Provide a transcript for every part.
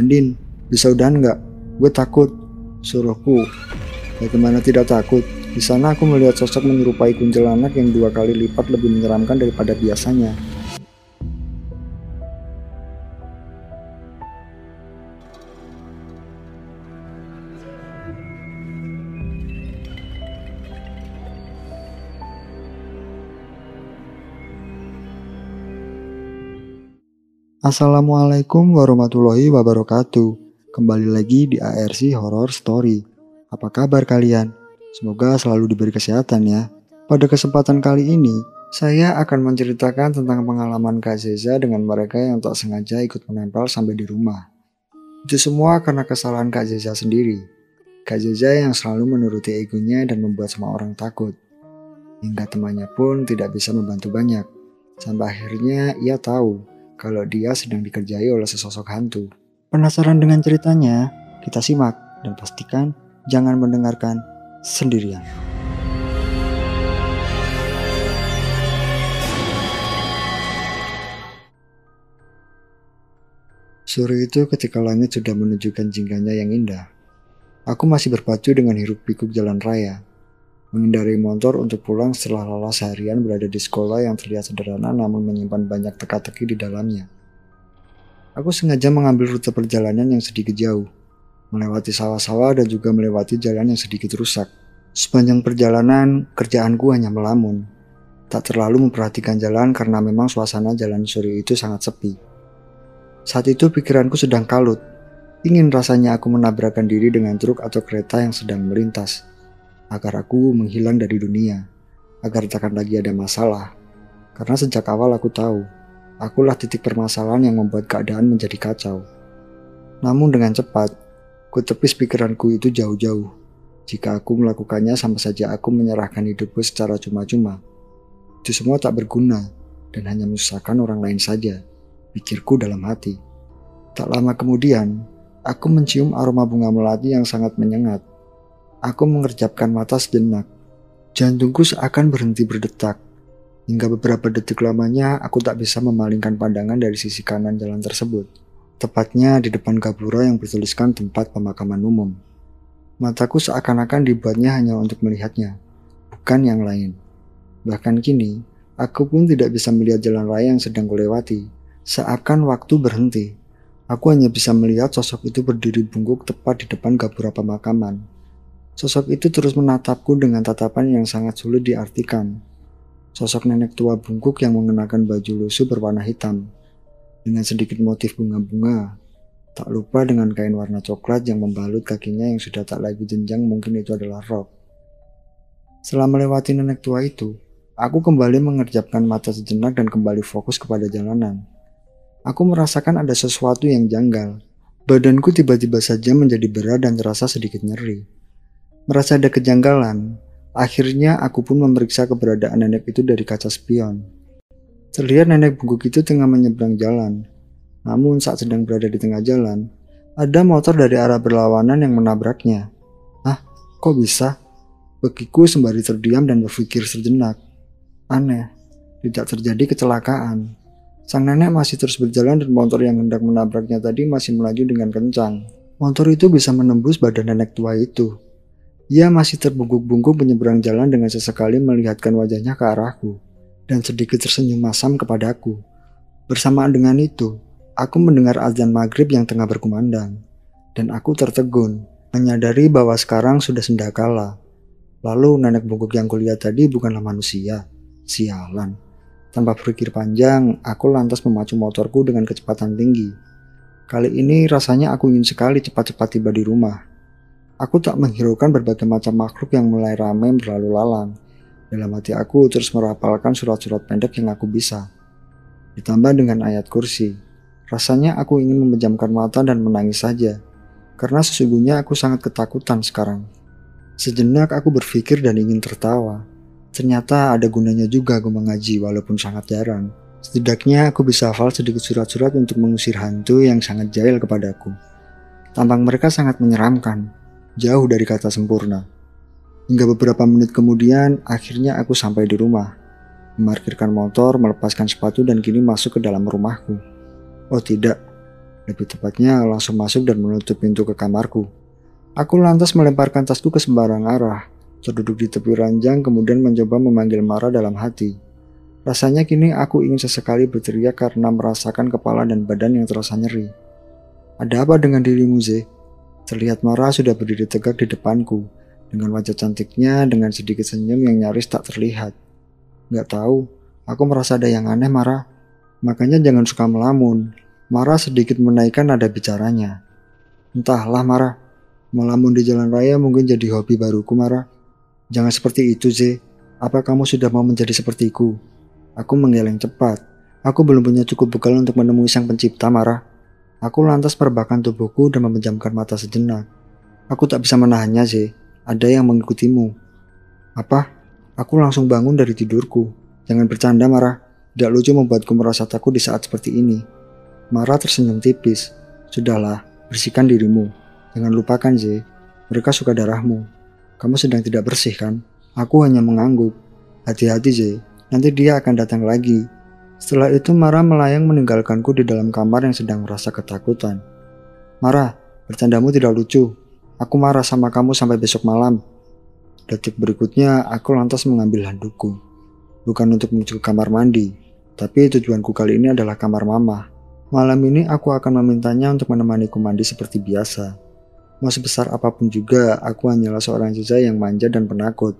Andin, bisa udahan nggak? Gue takut. Suruhku. Bagaimana tidak takut? Di sana aku melihat sosok menyerupai kuntilanak yang dua kali lipat lebih menyeramkan daripada biasanya. Assalamualaikum warahmatullahi wabarakatuh. Kembali lagi di ARC Horror Story. Apa kabar kalian? Semoga selalu diberi kesehatan ya. Pada kesempatan kali ini, saya akan menceritakan tentang pengalaman Kak Zeza dengan mereka yang tak sengaja ikut menempel sampai di rumah. Itu semua karena kesalahan Kak Zeza sendiri. Kak Zeza yang selalu menuruti egonya dan membuat semua orang takut. Hingga temannya pun tidak bisa membantu banyak. Sampai akhirnya ia tahu kalau dia sedang dikerjai oleh sesosok hantu. Penasaran dengan ceritanya? Kita simak dan pastikan jangan mendengarkan sendirian. Sore itu ketika langit sudah menunjukkan jingganya yang indah, aku masih berpacu dengan hiruk pikuk jalan raya menghindari motor untuk pulang setelah lelah seharian berada di sekolah yang terlihat sederhana namun menyimpan banyak teka-teki di dalamnya. Aku sengaja mengambil rute perjalanan yang sedikit jauh, melewati sawah-sawah dan juga melewati jalan yang sedikit rusak. Sepanjang perjalanan, kerjaanku hanya melamun. Tak terlalu memperhatikan jalan karena memang suasana jalan sore itu sangat sepi. Saat itu pikiranku sedang kalut. Ingin rasanya aku menabrakkan diri dengan truk atau kereta yang sedang melintas agar aku menghilang dari dunia, agar takkan lagi ada masalah. Karena sejak awal aku tahu, akulah titik permasalahan yang membuat keadaan menjadi kacau. Namun dengan cepat, ku tepis pikiranku itu jauh-jauh. Jika aku melakukannya sama saja aku menyerahkan hidupku secara cuma-cuma. Itu semua tak berguna dan hanya menyusahkan orang lain saja, pikirku dalam hati. Tak lama kemudian, aku mencium aroma bunga melati yang sangat menyengat. Aku mengerjapkan mata sejenak. Jantungku seakan berhenti berdetak. Hingga beberapa detik lamanya aku tak bisa memalingkan pandangan dari sisi kanan jalan tersebut. Tepatnya di depan gapura yang bertuliskan tempat pemakaman umum. Mataku seakan-akan dibuatnya hanya untuk melihatnya, bukan yang lain. Bahkan kini, aku pun tidak bisa melihat jalan raya yang sedang kulewati. Seakan waktu berhenti. Aku hanya bisa melihat sosok itu berdiri bungkuk tepat di depan gapura pemakaman. Sosok itu terus menatapku dengan tatapan yang sangat sulit diartikan. Sosok nenek tua bungkuk yang mengenakan baju lusuh berwarna hitam, dengan sedikit motif bunga-bunga. Tak lupa dengan kain warna coklat yang membalut kakinya yang sudah tak lagi jenjang mungkin itu adalah rok. Setelah melewati nenek tua itu, aku kembali mengerjapkan mata sejenak dan kembali fokus kepada jalanan. Aku merasakan ada sesuatu yang janggal. Badanku tiba-tiba saja menjadi berat dan terasa sedikit nyeri. Merasa ada kejanggalan, akhirnya aku pun memeriksa keberadaan nenek itu dari kaca spion. Terlihat nenek bungkuk itu tengah menyeberang jalan. Namun saat sedang berada di tengah jalan, ada motor dari arah berlawanan yang menabraknya. Ah, kok bisa? Begiku sembari terdiam dan berpikir sejenak. Aneh, tidak terjadi kecelakaan. Sang nenek masih terus berjalan dan motor yang hendak menabraknya tadi masih melaju dengan kencang. Motor itu bisa menembus badan nenek tua itu. Ia masih terbungkuk-bungkuk menyeberang jalan dengan sesekali melihatkan wajahnya ke arahku dan sedikit tersenyum masam kepadaku. Bersamaan dengan itu, aku mendengar azan maghrib yang tengah berkumandang dan aku tertegun, menyadari bahwa sekarang sudah sendakala. Lalu nenek bungkuk yang kulihat tadi bukanlah manusia. Sialan. Tanpa berpikir panjang, aku lantas memacu motorku dengan kecepatan tinggi. Kali ini rasanya aku ingin sekali cepat-cepat tiba di rumah. Aku tak menghiraukan berbagai macam makhluk yang mulai ramai berlalu lalang. Dalam hati aku terus merapalkan surat-surat pendek yang aku bisa. Ditambah dengan ayat kursi. Rasanya aku ingin memejamkan mata dan menangis saja. Karena sesungguhnya aku sangat ketakutan sekarang. Sejenak aku berpikir dan ingin tertawa. Ternyata ada gunanya juga aku mengaji walaupun sangat jarang. Setidaknya aku bisa hafal sedikit surat-surat untuk mengusir hantu yang sangat jahil kepadaku. Tampang mereka sangat menyeramkan, jauh dari kata sempurna. Hingga beberapa menit kemudian, akhirnya aku sampai di rumah. Memarkirkan motor, melepaskan sepatu dan kini masuk ke dalam rumahku. Oh tidak, Lebih tepatnya langsung masuk dan menutup pintu ke kamarku. Aku lantas melemparkan tasku ke sembarang arah, terduduk di tepi ranjang kemudian mencoba memanggil Mara dalam hati. Rasanya kini aku ingin sesekali berteriak karena merasakan kepala dan badan yang terasa nyeri. Ada apa dengan dirimu, Ze? Terlihat Mara sudah berdiri tegak di depanku, dengan wajah cantiknya dengan sedikit senyum yang nyaris tak terlihat. Gak tahu, aku merasa ada yang aneh, Mara. Makanya jangan suka melamun, Mara sedikit menaikkan nada bicaranya. Entahlah Mara, melamun di jalan raya mungkin jadi hobi baruku Mara. Jangan seperti itu Z, apa kamu sudah mau menjadi sepertiku? Aku menggeleng cepat, aku belum punya cukup bekal untuk menemui sang pencipta Mara. Aku lantas merebahkan tubuhku dan memejamkan mata sejenak. Aku tak bisa menahannya Z, ada yang mengikutimu. Apa? Aku langsung bangun dari tidurku. Jangan bercanda Mara, tidak lucu membuatku merasa takut di saat seperti ini. Mara tersenyum tipis. Sudahlah, bersihkan dirimu. Jangan lupakan, Z. Mereka suka darahmu. Kamu sedang tidak bersih, kan? Aku hanya mengangguk. Hati-hati, Z. Nanti dia akan datang lagi. Setelah itu Mara melayang meninggalkanku di dalam kamar yang sedang merasa ketakutan. Mara, bercandamu tidak lucu. Aku marah sama kamu sampai besok malam. Detik berikutnya, aku lantas mengambil handukku. Bukan untuk menuju ke kamar mandi, tapi tujuanku kali ini adalah kamar mama. Malam ini aku akan memintanya untuk menemaniku mandi seperti biasa. Mau sebesar apa pun juga, aku hanyalah seorang sisa yang manja dan penakut.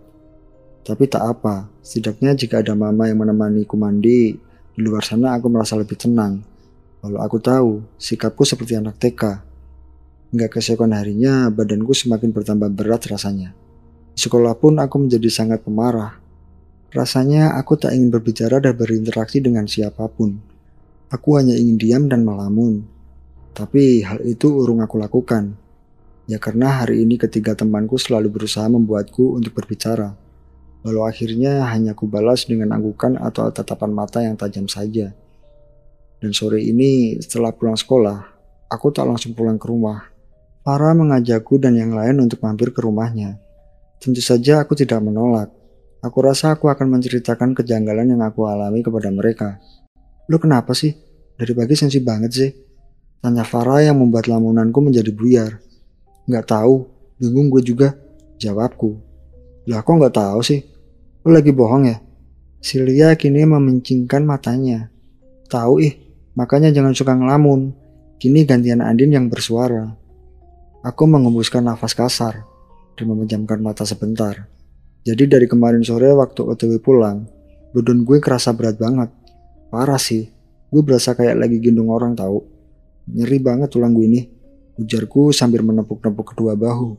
Tapi tak apa, setidaknya jika ada mama yang menemaniku mandi, di luar sana aku merasa lebih tenang. Lalu aku tahu, sikapku seperti anak TK. Hingga keesokan harinya, badanku semakin bertambah berat rasanya. Di sekolah pun aku menjadi sangat pemarah. Rasanya aku tak ingin berbicara dan berinteraksi dengan siapa pun. Aku hanya ingin diam dan melamun. Tapi hal itu urung aku lakukan. Ya karena hari ini ketiga temanku selalu berusaha membuatku untuk berbicara. Lalu akhirnya hanya ku balas dengan anggukan atau tatapan mata yang tajam saja. Dan sore ini setelah pulang sekolah, aku tak langsung pulang ke rumah. Para mengajakku dan yang lain untuk mampir ke rumahnya. Tentu saja aku tidak menolak. Aku rasa aku akan menceritakan kejanggalan yang aku alami kepada mereka. Lu kenapa sih? Dari pagi sensi banget sih. Tanya Farah yang membuat lamunanku menjadi buyar. Nggak tahu, bingung gue juga. Jawabku. Lah kok nggak tahu sih? Lu lagi bohong ya? Silia kini memincingkan matanya. Tahu ih, makanya jangan suka ngelamun. Kini gantian Andin yang bersuara. Aku mengembuskan nafas kasar dan memejamkan mata sebentar. Jadi dari kemarin sore waktu OTW pulang, badan gue kerasa berat banget. Parah sih, gue berasa kayak lagi gendong orang tahu. Nyeri banget tulang gue ini. Ujarku sambil menepuk-nepuk kedua bahu.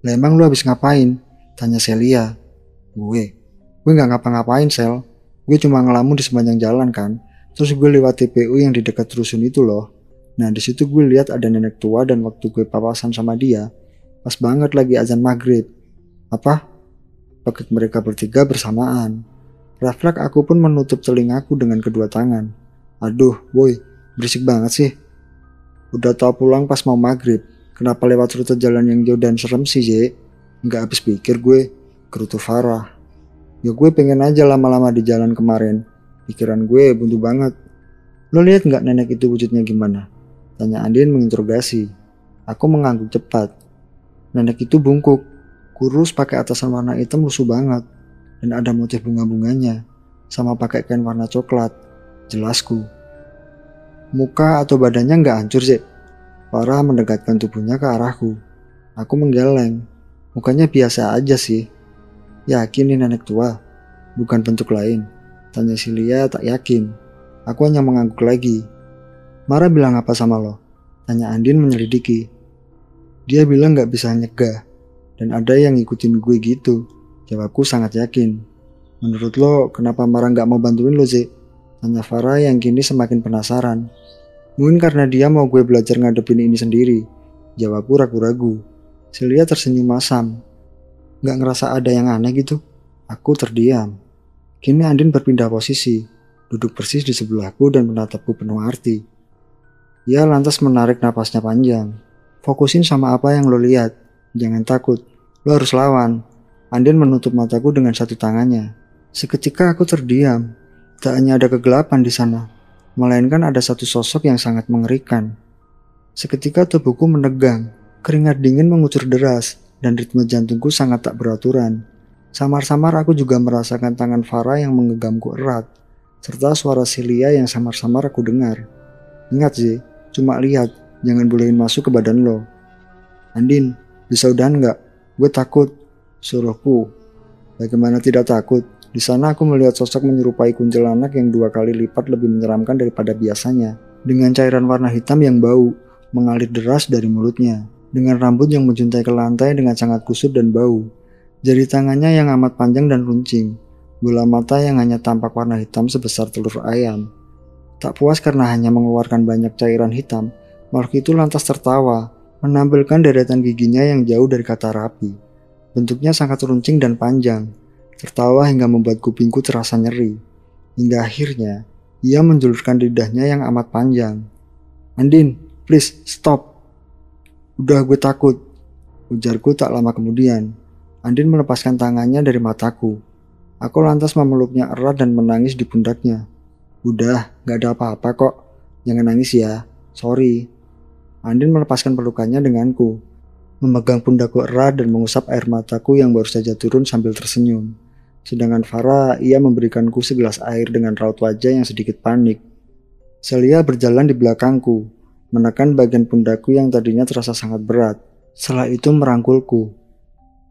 Lah emang lu habis ngapain? Tanya Celia. Gue. Gue gak ngapa-ngapain, Sel. Gue cuma ngelamun di sepanjang jalan kan. Terus gue lewat TPU yang di dekat rusun itu loh. Nah di situ gue lihat ada nenek tua dan waktu gue papasan sama dia, pas banget lagi azan maghrib. Apa? Paket mereka bertiga bersamaan. Refleks aku pun menutup telingaku dengan kedua tangan. Aduh, boy, berisik banget sih. Udah tau pulang pas mau maghrib. Kenapa lewat rute jalan yang jauh dan serem sih, J? Nggak habis pikir gue. Kerutu Farah. Ya gue pengen aja lama-lama di jalan kemarin. Pikiran gue buntu banget. Lo lihat nggak nenek itu wujudnya gimana? Tanya Andin menginterogasi. Aku mengangguk cepat. Nenek itu bungkuk, kurus pakai atasan warna hitam lusuh banget dan ada motif bunga-bunganya, sama pakai kain warna coklat. Jelasku. Muka atau badannya nggak hancur sih. Farah mendekatkan tubuhnya ke arahku. Aku menggeleng. Mukanya biasa aja sih. Yakin ini nenek tua, bukan bentuk lain. Tanya Silia tak yakin. Aku hanya mengangguk lagi. Mara bilang apa sama lo? Tanya Andin menyelidiki. Dia bilang gak bisa nyegah. Dan ada yang ngikutin gue gitu. Jawabku sangat yakin. Menurut lo, kenapa Mara nggak mau bantuin lo, Zik? Tanya Farah yang kini semakin penasaran. Mungkin karena dia mau gue belajar ngadepin ini sendiri. Jawabku ragu-ragu. Celia tersenyum masam. Gak ngerasa ada yang aneh gitu. Aku terdiam. Kini Andin berpindah posisi, duduk persis di sebelahku dan menatapku penuh arti. Ia lantas menarik napasnya panjang. Fokusin sama apa yang lo lihat. Jangan takut. Lo harus lawan. Andin menutup mataku dengan satu tangannya. Seketika aku terdiam. Tak hanya ada kegelapan di sana, melainkan ada satu sosok yang sangat mengerikan. Seketika tubuhku menegang, keringat dingin mengucur deras, dan ritme jantungku sangat tak beraturan. Samar-samar aku juga merasakan tangan Farah yang mengegangku erat, serta suara Celia yang samar-samar aku dengar. Ingat sih, cuma lihat, jangan bolehin masuk ke badan lo. Andin, bisa udahan nggak? Gue takut. Suruhku. Bagaimana tidak takut? Di sana aku melihat sosok menyerupai kuntilanak yang dua kali lipat lebih menyeramkan daripada biasanya. Dengan cairan warna hitam yang bau, mengalir deras dari mulutnya. Dengan rambut yang menjuntai ke lantai dengan sangat kusut dan bau. Jari tangannya yang amat panjang dan runcing. Bola mata yang hanya tampak warna hitam sebesar telur ayam. Tak puas karena hanya mengeluarkan banyak cairan hitam, makhluk itu lantas tertawa, menampilkan deretan giginya yang jauh dari kata rapi. Bentuknya sangat runcing dan panjang, tertawa hingga membuat kupingku terasa nyeri. Hingga akhirnya, ia menjulurkan lidahnya yang amat panjang. Andin, please stop. Udah gue takut. Ujarku tak lama kemudian. Andin melepaskan tangannya dari mataku. Aku lantas memeluknya erat dan menangis di pundaknya. Udah, gak ada apa-apa kok. Jangan nangis ya. Sorry, Andin melepaskan pelukannya denganku, memegang pundakku erat dan mengusap air mataku yang baru saja turun sambil tersenyum. Sedangkan Farah, ia memberikanku segelas air dengan raut wajah yang sedikit panik. Celia berjalan di belakangku, menekan bagian pundakku yang tadinya terasa sangat berat. Setelah itu merangkulku.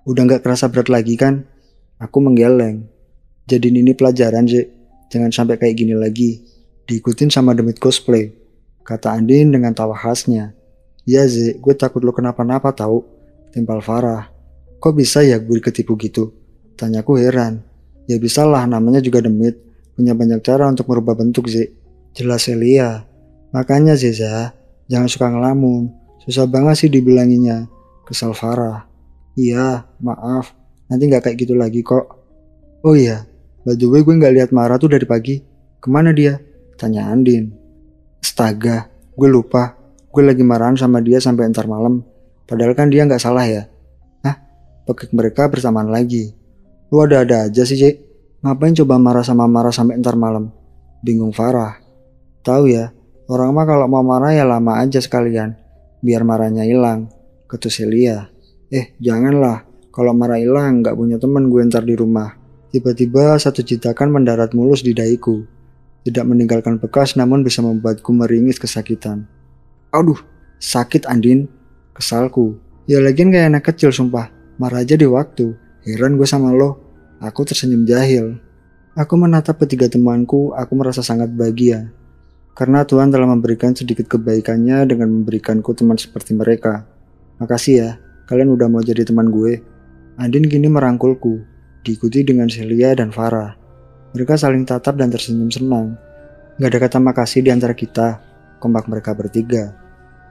Udah gak kerasa berat lagi kan? Aku menggeleng. Jadi ini pelajaran, sih. Jangan sampai kayak gini lagi. Diikutin sama demit cosplay. Kata Andin dengan tawa khasnya. Iya Zi, gue takut lo kenapa-napa tahu. Timpal Farah. Kok bisa ya gue ketipu gitu? Tanyaku heran. Ya bisa lah, namanya juga demit. Punya banyak cara untuk merubah bentuk Zi. Jelas Elia. Makanya Zeza, jangan suka ngelamun. Susah banget sih dibilanginya. Kesal Farah. Iya, maaf. Nanti gak kayak gitu lagi kok. Oh iya, by the way gue gak lihat Mara tuh dari pagi. Ke mana dia? Tanya Andin. Astaga, gue lupa gue lagi marahan sama dia sampai entar malam. Padahal kan dia nggak salah ya. Hah? Pekik mereka bersamaan lagi. Lu ada-ada aja sih, Cik. Ngapain coba marah sama marah sampai entar malam? Bingung Farah. Tahu ya, orang mah kalau mau marah ya lama aja sekalian. Biar marahnya hilang. Ketus Celia. Eh, janganlah. Kalau marah hilang, nggak punya teman gue ntar di rumah. Tiba-tiba satu citakan mendarat mulus di daiku. Tidak meninggalkan bekas namun bisa membuatku meringis kesakitan. Aduh, sakit Andin. Kesalku. Ya lagian kayak anak kecil sumpah. Marah aja di waktu. Heran gue sama lo. Aku tersenyum jahil. Aku menatap ketiga temanku, aku merasa sangat bahagia. Karena Tuhan telah memberikan sedikit kebaikannya dengan memberikanku teman seperti mereka. Makasih ya, kalian udah mau jadi teman gue. Andin kini merangkulku, diikuti dengan Celia dan Farah. Mereka saling tatap dan tersenyum senang. Gak ada kata makasih di antara kita kompak mereka bertiga.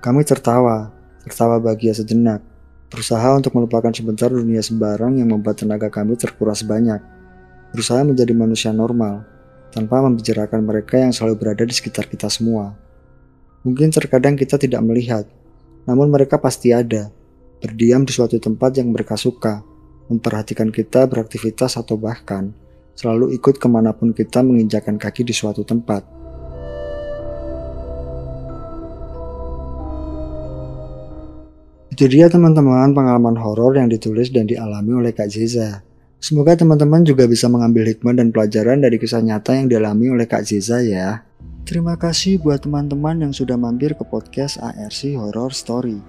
Kami tertawa, tertawa bahagia sejenak, berusaha untuk melupakan sebentar dunia sembarang yang membuat tenaga kami terkuras banyak. Berusaha menjadi manusia normal, tanpa membicarakan mereka yang selalu berada di sekitar kita semua. Mungkin terkadang kita tidak melihat, namun mereka pasti ada, berdiam di suatu tempat yang mereka suka, memperhatikan kita beraktivitas atau bahkan selalu ikut ke mana pun kita menginjakan kaki di suatu tempat. Itu dia teman-teman pengalaman horor yang ditulis dan dialami oleh Kak Ziza. Semoga teman-teman juga bisa mengambil hikmah dan pelajaran dari kisah nyata yang dialami oleh Kak Ziza ya. Terima kasih buat teman-teman yang sudah mampir ke podcast ARC Horror Story.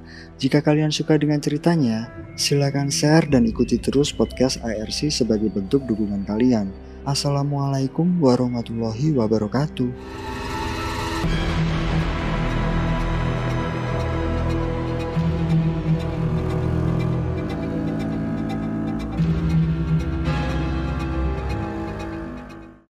Jika kalian suka dengan ceritanya, silakan share dan ikuti terus podcast ARC sebagai bentuk dukungan kalian. Assalamualaikum warahmatullahi wabarakatuh.